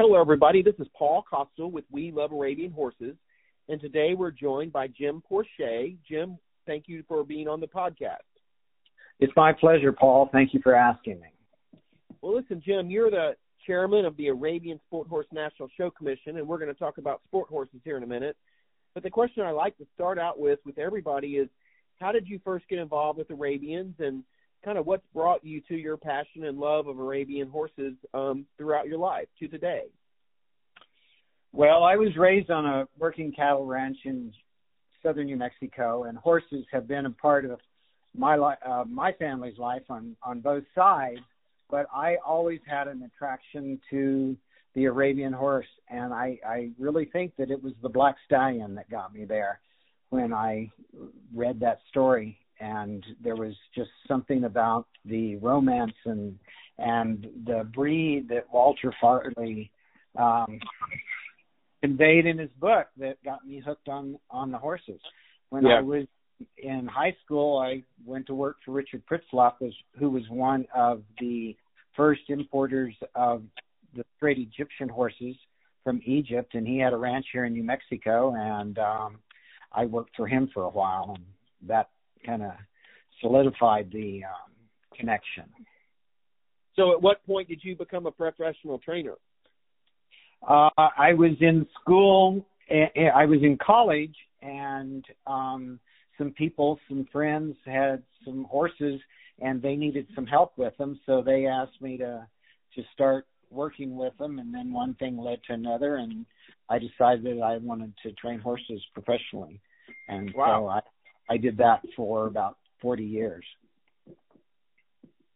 Hello, everybody. This is Paul Costal with We Love Arabian Horses, and today we're joined by Jim Porcher. Jim, thank you for being on the podcast. It's my pleasure, Paul. Thank you for asking me. Well, listen, Jim, you're the chairman of the Arabian Sport Horse National Show Commission, and we're going to talk about sport horses here in a minute. But the question I like to start out with with everybody is, how did you first get involved with Arabians, and kind of what's brought you to your passion and love of Arabian horses um, throughout your life to today? Well, I was raised on a working cattle ranch in southern New Mexico, and horses have been a part of my li- uh, my family's life on on both sides. But I always had an attraction to the Arabian horse, and I I really think that it was the black stallion that got me there when I read that story and there was just something about the romance and and the breed that Walter Farley um, conveyed in his book that got me hooked on on the horses. When Yeah. I was in high school, I went to work for Richard Pritzlaff, who was one of the first importers of the straight Egyptian horses from Egypt, and he had a ranch here in New Mexico, and um, I worked for him for a while, and that kind of solidified the um, connection. So, at what point did you become a professional trainer? Uh, I was in school. eh, eh, I was in college, and um, some people, some friends, had some horses, and they needed some help with them. So they asked me to to start working with them, and then one thing led to another, and I decided I wanted to train horses professionally, and Wow. so I I did that for about forty years.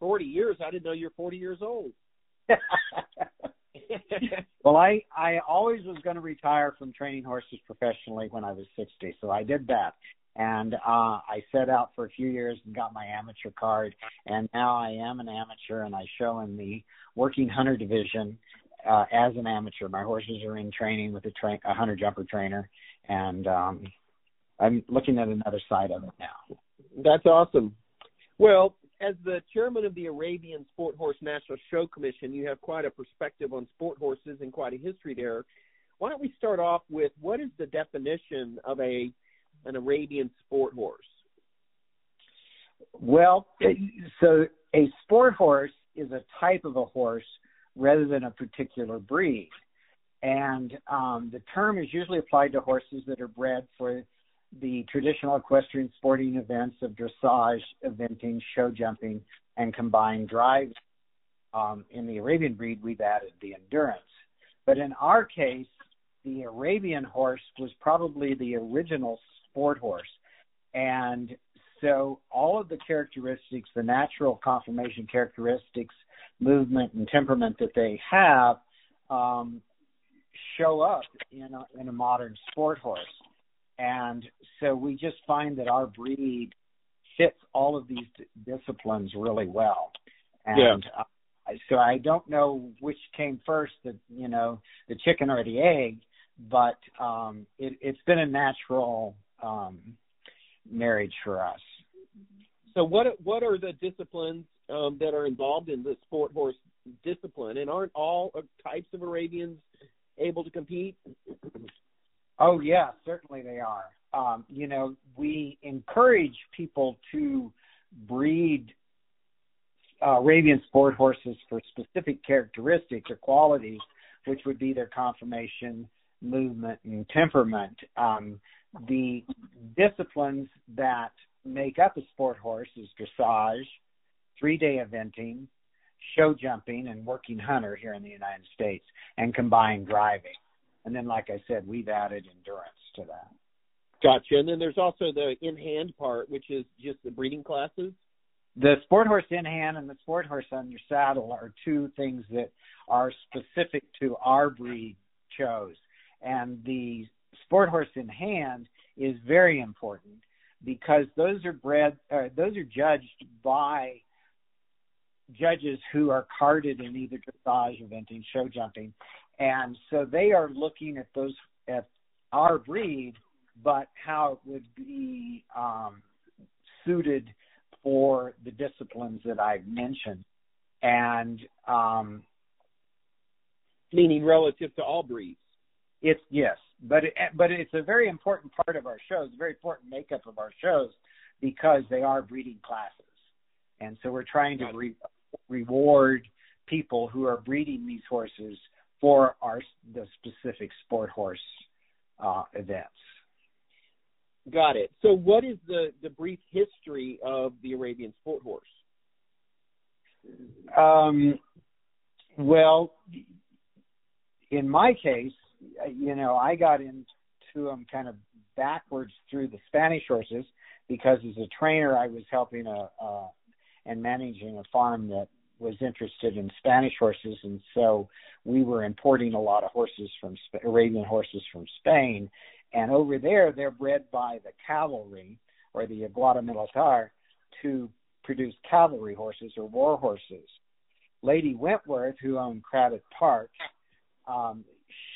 40 years. I didn't know you're 40 years old. well, I I always was going to retire from training horses professionally when I was 60, so I did that. And uh I set out for a few years and got my amateur card, and now I am an amateur and I show in the working hunter division uh as an amateur. My horses are in training with a train a hunter jumper trainer and um I'm looking at another side of it now. That's awesome. Well, as the chairman of the Arabian Sport Horse National Show Commission, you have quite a perspective on sport horses and quite a history there. Why don't we start off with what is the definition of a an Arabian sport horse? Well, so a sport horse is a type of a horse rather than a particular breed. And um, the term is usually applied to horses that are bred for the traditional equestrian sporting events of dressage, eventing, show jumping, and combined driving. Um, in the Arabian breed, we've added the endurance. But in our case, the Arabian horse was probably the original sport horse. And so all of the characteristics, the natural conformation characteristics, movement and temperament that they have, um, show up in a, in a modern sport horse. And so we just find that our breed fits all of these d- disciplines really well. And uh, so I don't know which came first, the you know the chicken or the egg, but um, it, it's been a natural um, marriage for us. So what what are the disciplines um, that are involved in the sport horse discipline, and aren't all uh, types of Arabians able to compete? Oh yeah, certainly they are. Um, you know, we encourage people to breed uh, Arabian sport horses for specific characteristics or qualities, which would be their conformation, movement, and temperament. Um, the disciplines that make up a sport horse is dressage, three-day eventing, show jumping, and working hunter here in the United States, and combined driving. And then, like I said, we've added endurance to that. Gotcha. And then there's also the in hand part, which is just the breeding classes. The sport horse in hand and the sport horse on your saddle are two things that are specific to our breed chose. And the sport horse in hand is very important because those are bred, uh, those are judged by judges who are carded in either dressage, eventing, show jumping, and so they are looking at those at our breed, but how it would be um, suited for the disciplines that I've mentioned, and um, Meaning relative to all breeds. It's yes, but it, but it's a very important part of our shows, very important makeup of our shows because they are breeding classes, and so we're trying to re- reward people who are breeding these horses for our the specific sport horse uh, events. Got it. So, what is the the brief history of the Arabian sport horse? Um, well, in my case, you know, I got into them kind of backwards through the Spanish horses because as a trainer, I was helping a, a and managing a farm that was interested in Spanish horses, and so we were importing a lot of horses from Arabian horses from Spain. And over there, they're bred by the cavalry or the Yeguada Militar to produce cavalry horses or war horses. Lady Wentworth, who owned Crabbet Park, um,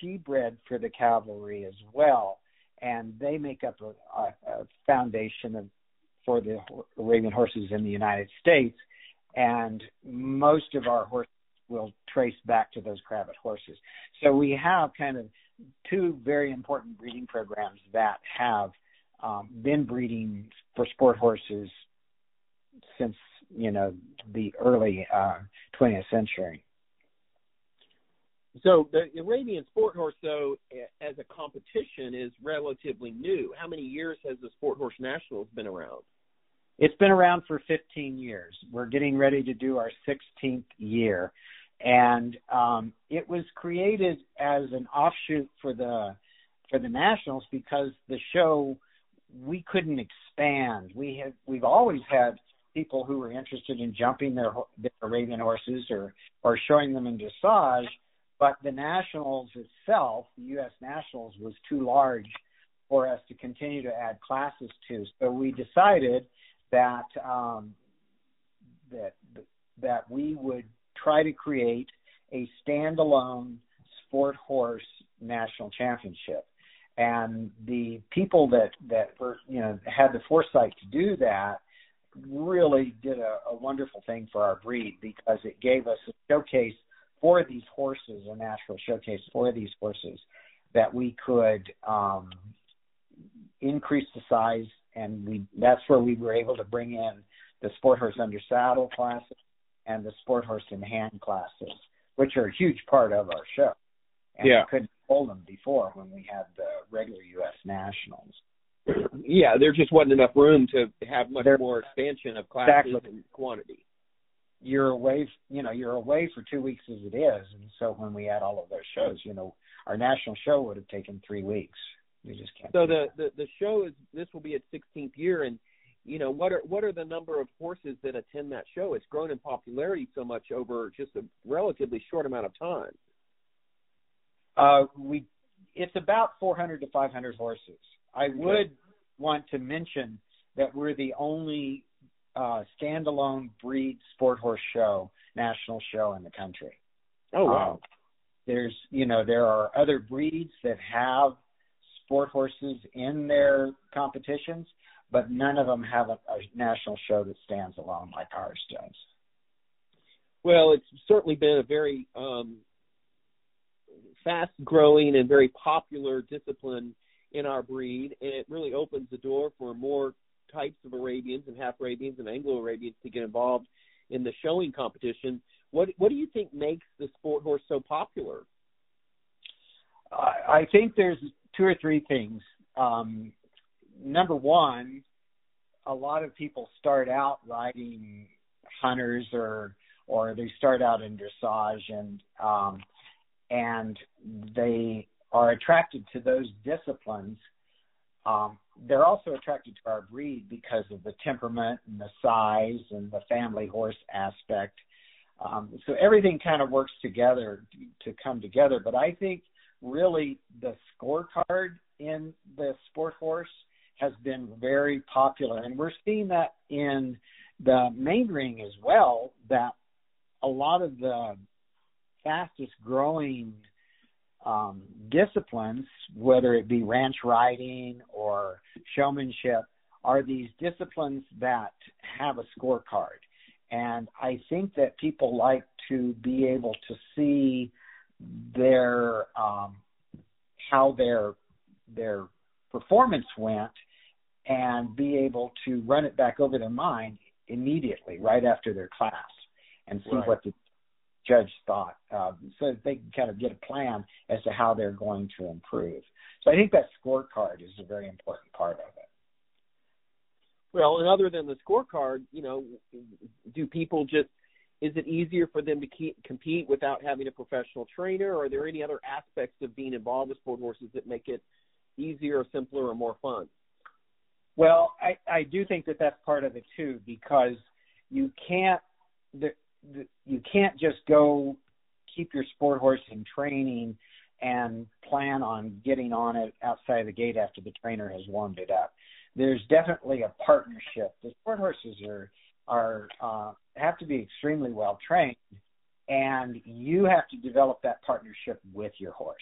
she bred for the cavalry as well, and they make up a, a, a foundation of, for the Arabian horses in the United States. And most of our horses will trace back to those Crabbet horses. So we have kind of two very important breeding programs that have um, been breeding for sport horses since you know the early uh, 20th century. So the Arabian Sport Horse, though, as a competition, is relatively new. How many years has the Sport Horse Nationals been around? It's been around for 15 years. We're getting ready to do our 16th year, and um, it was created as an offshoot for the for the Nationals because the show we couldn't expand. We have we've always had people who were interested in jumping their, their Arabian horses or or showing them in dressage, but the nationals itself, the U.S. nationals, was too large for us to continue to add classes to. So we decided that um, that that we would try to create a standalone sport horse national championship. And the people that that you know had the foresight to do that really did a, a wonderful thing for our breed because it gave us a showcase for these horses, a natural showcase for these horses that we could um, increase the size, and we that's where we were able to bring in the sport horse under saddle classes and the sport horse in hand classes, which are a huge part of our show. And yeah. we couldn't hold them before when we had the regular U.S. nationals yeah, there just wasn't enough room to have much there, more expansion of classes exactly. and quantity. You're away, you know, you're away for two weeks as it is, and so when we had all of those shows, you know, our national show would have taken three weeks. You just can't. So the, the the show is this will be its 16th year, and you know what are what are the number of horses that attend that show? It's grown in popularity so much over just a relatively short amount of time. Uh, we it's about 400 to 500 horses. I would want to mention that we're the only uh, standalone breed sport horse show, national show in the country. Oh wow! Um, there's, you know, there are other breeds that have sport horses in their competitions, but none of them have a, a national show that stands alone like ours does. Well, it's certainly been a very um, fast growing and very popular discipline in our breed, and it really opens the door for more types of Arabians and half Arabians and Anglo Arabians to get involved in the showing competition. What what do you think makes the sport horse so popular? I think there's two or three things. Um, number one, a lot of people start out riding hunters or or they start out in dressage and um, and they are attracted to those disciplines. Um, they're also attracted to our breed because of the temperament and the size and the family horse aspect. Um, so everything kind of works together to come together. But I think really the scorecard in the sport horse has been very popular, and we're seeing that in the main ring as well. That a lot of the fastest growing um, disciplines, whether it be ranch riding or showmanship, are these disciplines that have a scorecard. And I think that people like to be able to see their um, how their their performance went and be able to run it back over their mind immediately right after their class and see right. what the judge thought um, so that they can kind of get a plan as to how they're going to improve so i think that scorecard is a very important part of it well and other than the scorecard you know do people just is it easier for them to keep, compete without having a professional trainer or are there any other aspects of being involved with sport horses that make it easier simpler or more fun well, I, I do think that that's part of it too, because you can't the, the, you can't just go keep your sport horse in training and plan on getting on it outside the gate after the trainer has warmed it up. There's definitely a partnership. The sport horses are are uh, have to be extremely well trained, and you have to develop that partnership with your horse.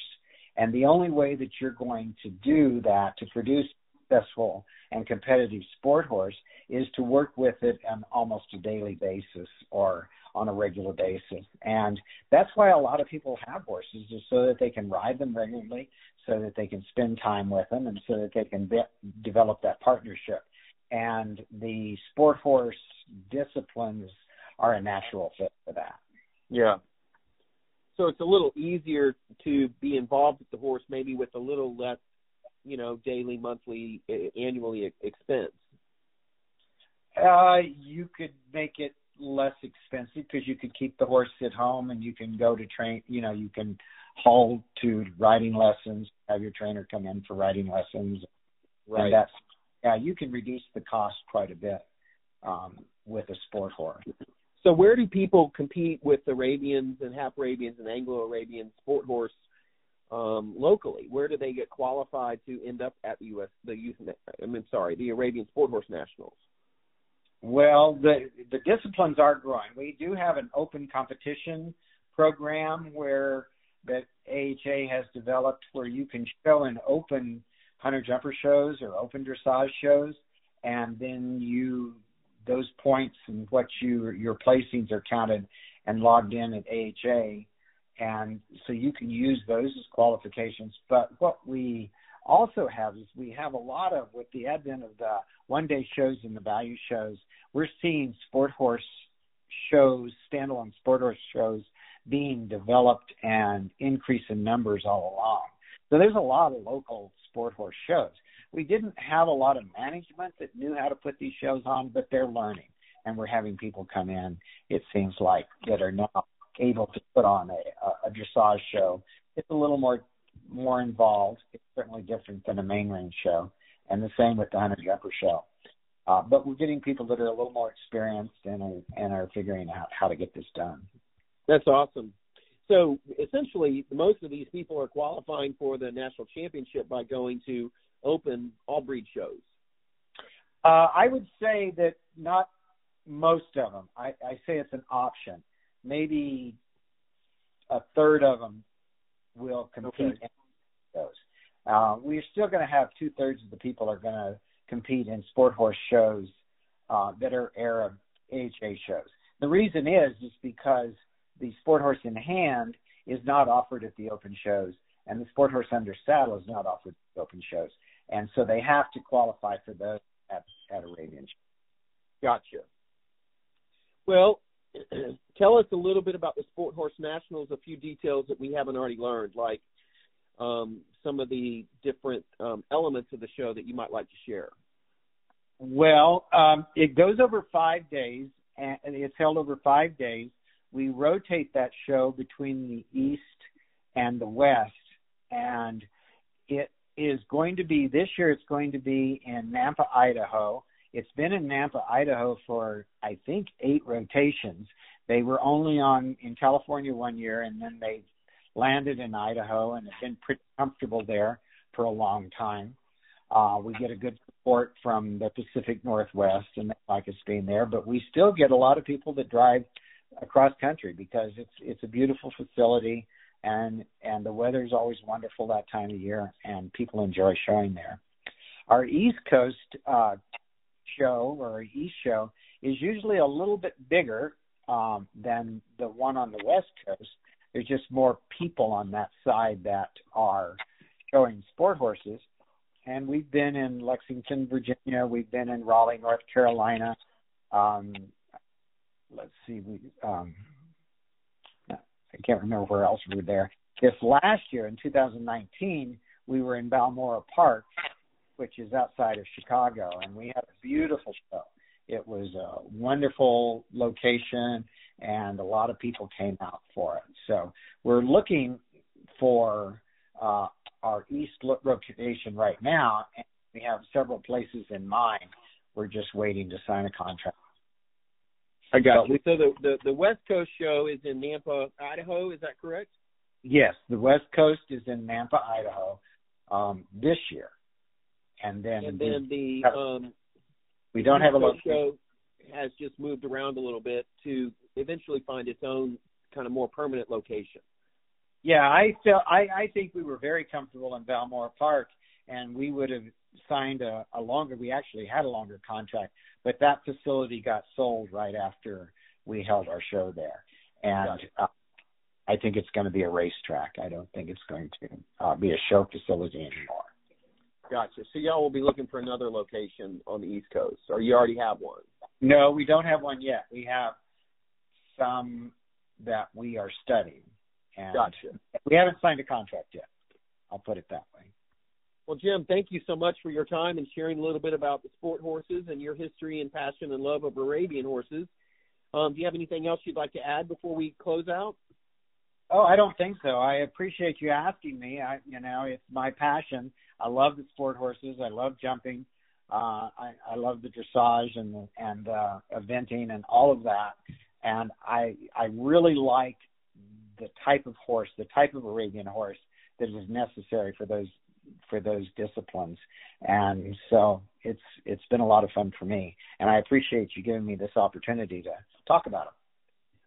And the only way that you're going to do that to produce successful and competitive sport horse is to work with it on almost a daily basis or on a regular basis. And that's why a lot of people have horses is so that they can ride them regularly, so that they can spend time with them, and so that they can be- develop that partnership. And the sport horse disciplines are a natural fit for that. Yeah. So it's a little easier to be involved with the horse, maybe with a little less you know, daily, monthly, annually expense? Uh, you could make it less expensive because you could keep the horse at home and you can go to train. You know, you can haul to riding lessons, have your trainer come in for riding lessons. Right. And that's yeah, you can reduce the cost quite a bit um, with a sport horse. So where do people compete with Arabians and half Arabians and Anglo Arabian sport horse um, locally? Where do they get qualified to end up at the U.S. the youth? I mean, sorry, the Arabian Sport Horse Nationals. Well, the the disciplines are growing. We do have an open competition program where that AHA has developed where you can show an open hunter jumper shows or open dressage shows, and then you those points and what you your placings are counted and logged in at AHA and so you can use those as qualifications. But what we also have is we have a lot of with the advent of the one day shows and the value shows, we're seeing sport horse shows, standalone sport horse shows being developed and increase in numbers all along. So there's a lot of local sport horse shows. We didn't have a lot of management that knew how to put these shows on, but they're learning. And we're having people come in, it seems like, that are now able to put on a, a dressage show. It's a little more more involved. It's certainly different than a main range show, and the same with the hunter jumper show. Uh, but we're getting people that are a little more experienced and are, and are figuring out how to get this done. That's awesome. So essentially, most of these people are qualifying for the national championship by going to open all breed shows. Uh, I would say that not most of them. I, I say it's an option maybe a third of them will compete okay. in those. Uh, we're still going to have two thirds of the people are going to compete in sport horse shows uh, that are Arab AHA shows. The reason is is because the sport horse in hand is not offered at the open shows, and the sport horse under saddle is not offered at the open shows, and so they have to qualify for those at, at Arabian shows. Gotcha. Well, tell us a little bit about the Sport Horse Nationals, a few details that we haven't already learned, like um, some of the different um, elements of the show that you might like to share. Well, um, it goes over five days, and it's held over five days. We rotate that show between the East and the West, and it is going to be this year. It's going to be in Nampa, Idaho, it's been in Nampa, Idaho for I think eight rotations. They were only on in California one year, and then they landed in Idaho and have been pretty comfortable there for a long time. Uh, we get a good support from the Pacific Northwest, and they like us being there. But we still get a lot of people that drive across country because it's it's a beautiful facility, and and the weather is always wonderful that time of year, and people enjoy showing there. Our East Coast uh, show or East show is usually a little bit bigger um, than the one on the West Coast, there's just more people on that side that are showing sport horses. And we've been in Lexington, Virginia. We've been in Raleigh, North Carolina. Um, let's see, we um, I can't remember where else we were there. This last year in 2019, we were in Balmoral Park, which is outside of Chicago, and we had a beautiful show. It was a wonderful location, and a lot of people came out for it. So we're looking for uh, our east location right now, and we have several places in mind. We're just waiting to sign a contract. I got you. So the, the the West Coast show is in Nampa, Idaho. Is that correct? Yes, the West Coast is in Nampa, Idaho, um, this year, and then and then the um, we don't have a location. show has just moved around a little bit to eventually find its own kind of more permanent location. Yeah, I felt I, I think we were very comfortable in Balmoral Park, and we would have signed a, a longer. We actually had a longer contract, but that facility got sold right after we held our show there, and uh, I think it's going to be a racetrack. I don't think it's going to uh, be a show facility anymore. Gotcha. So y'all will be looking for another location on the East Coast, or you already have one? No, we don't have one yet. We have some that we are studying. And gotcha. We haven't signed a contract yet. I'll put it that way. Well, Jim, thank you so much for your time and sharing a little bit about the sport horses and your history and passion and love of Arabian horses. Um, do you have anything else you'd like to add before we close out? Oh, I don't think so. I appreciate you asking me. I, you know, it's my passion. I love the sport horses. I love jumping. Uh, I, I love the dressage and and uh, eventing and all of that. And I I really like the type of horse, the type of Arabian horse that is necessary for those for those disciplines. And so it's it's been a lot of fun for me, and I appreciate you giving me this opportunity to talk about it.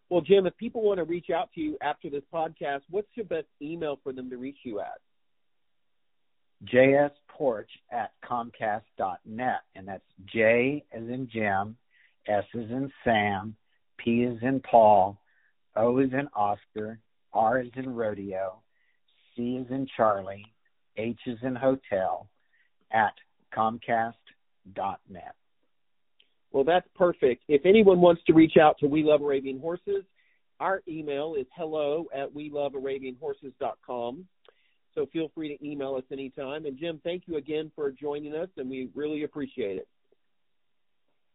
Well, Jim, if people want to reach out to you after this podcast, what's your best email for them to reach you at? jsporch at comcast.net, and that's J as in Jim, S as in Sam, P as in Paul, O as in Oscar, R as in Rodeo, C as in Charlie, H is in hotel at comcast.net. Well, that's perfect. If anyone wants to reach out to We Love Arabian Horses, our email is hello at we love Arabian com. So feel free to email us anytime. And Jim, thank you again for joining us, and we really appreciate it.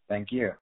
Thank you.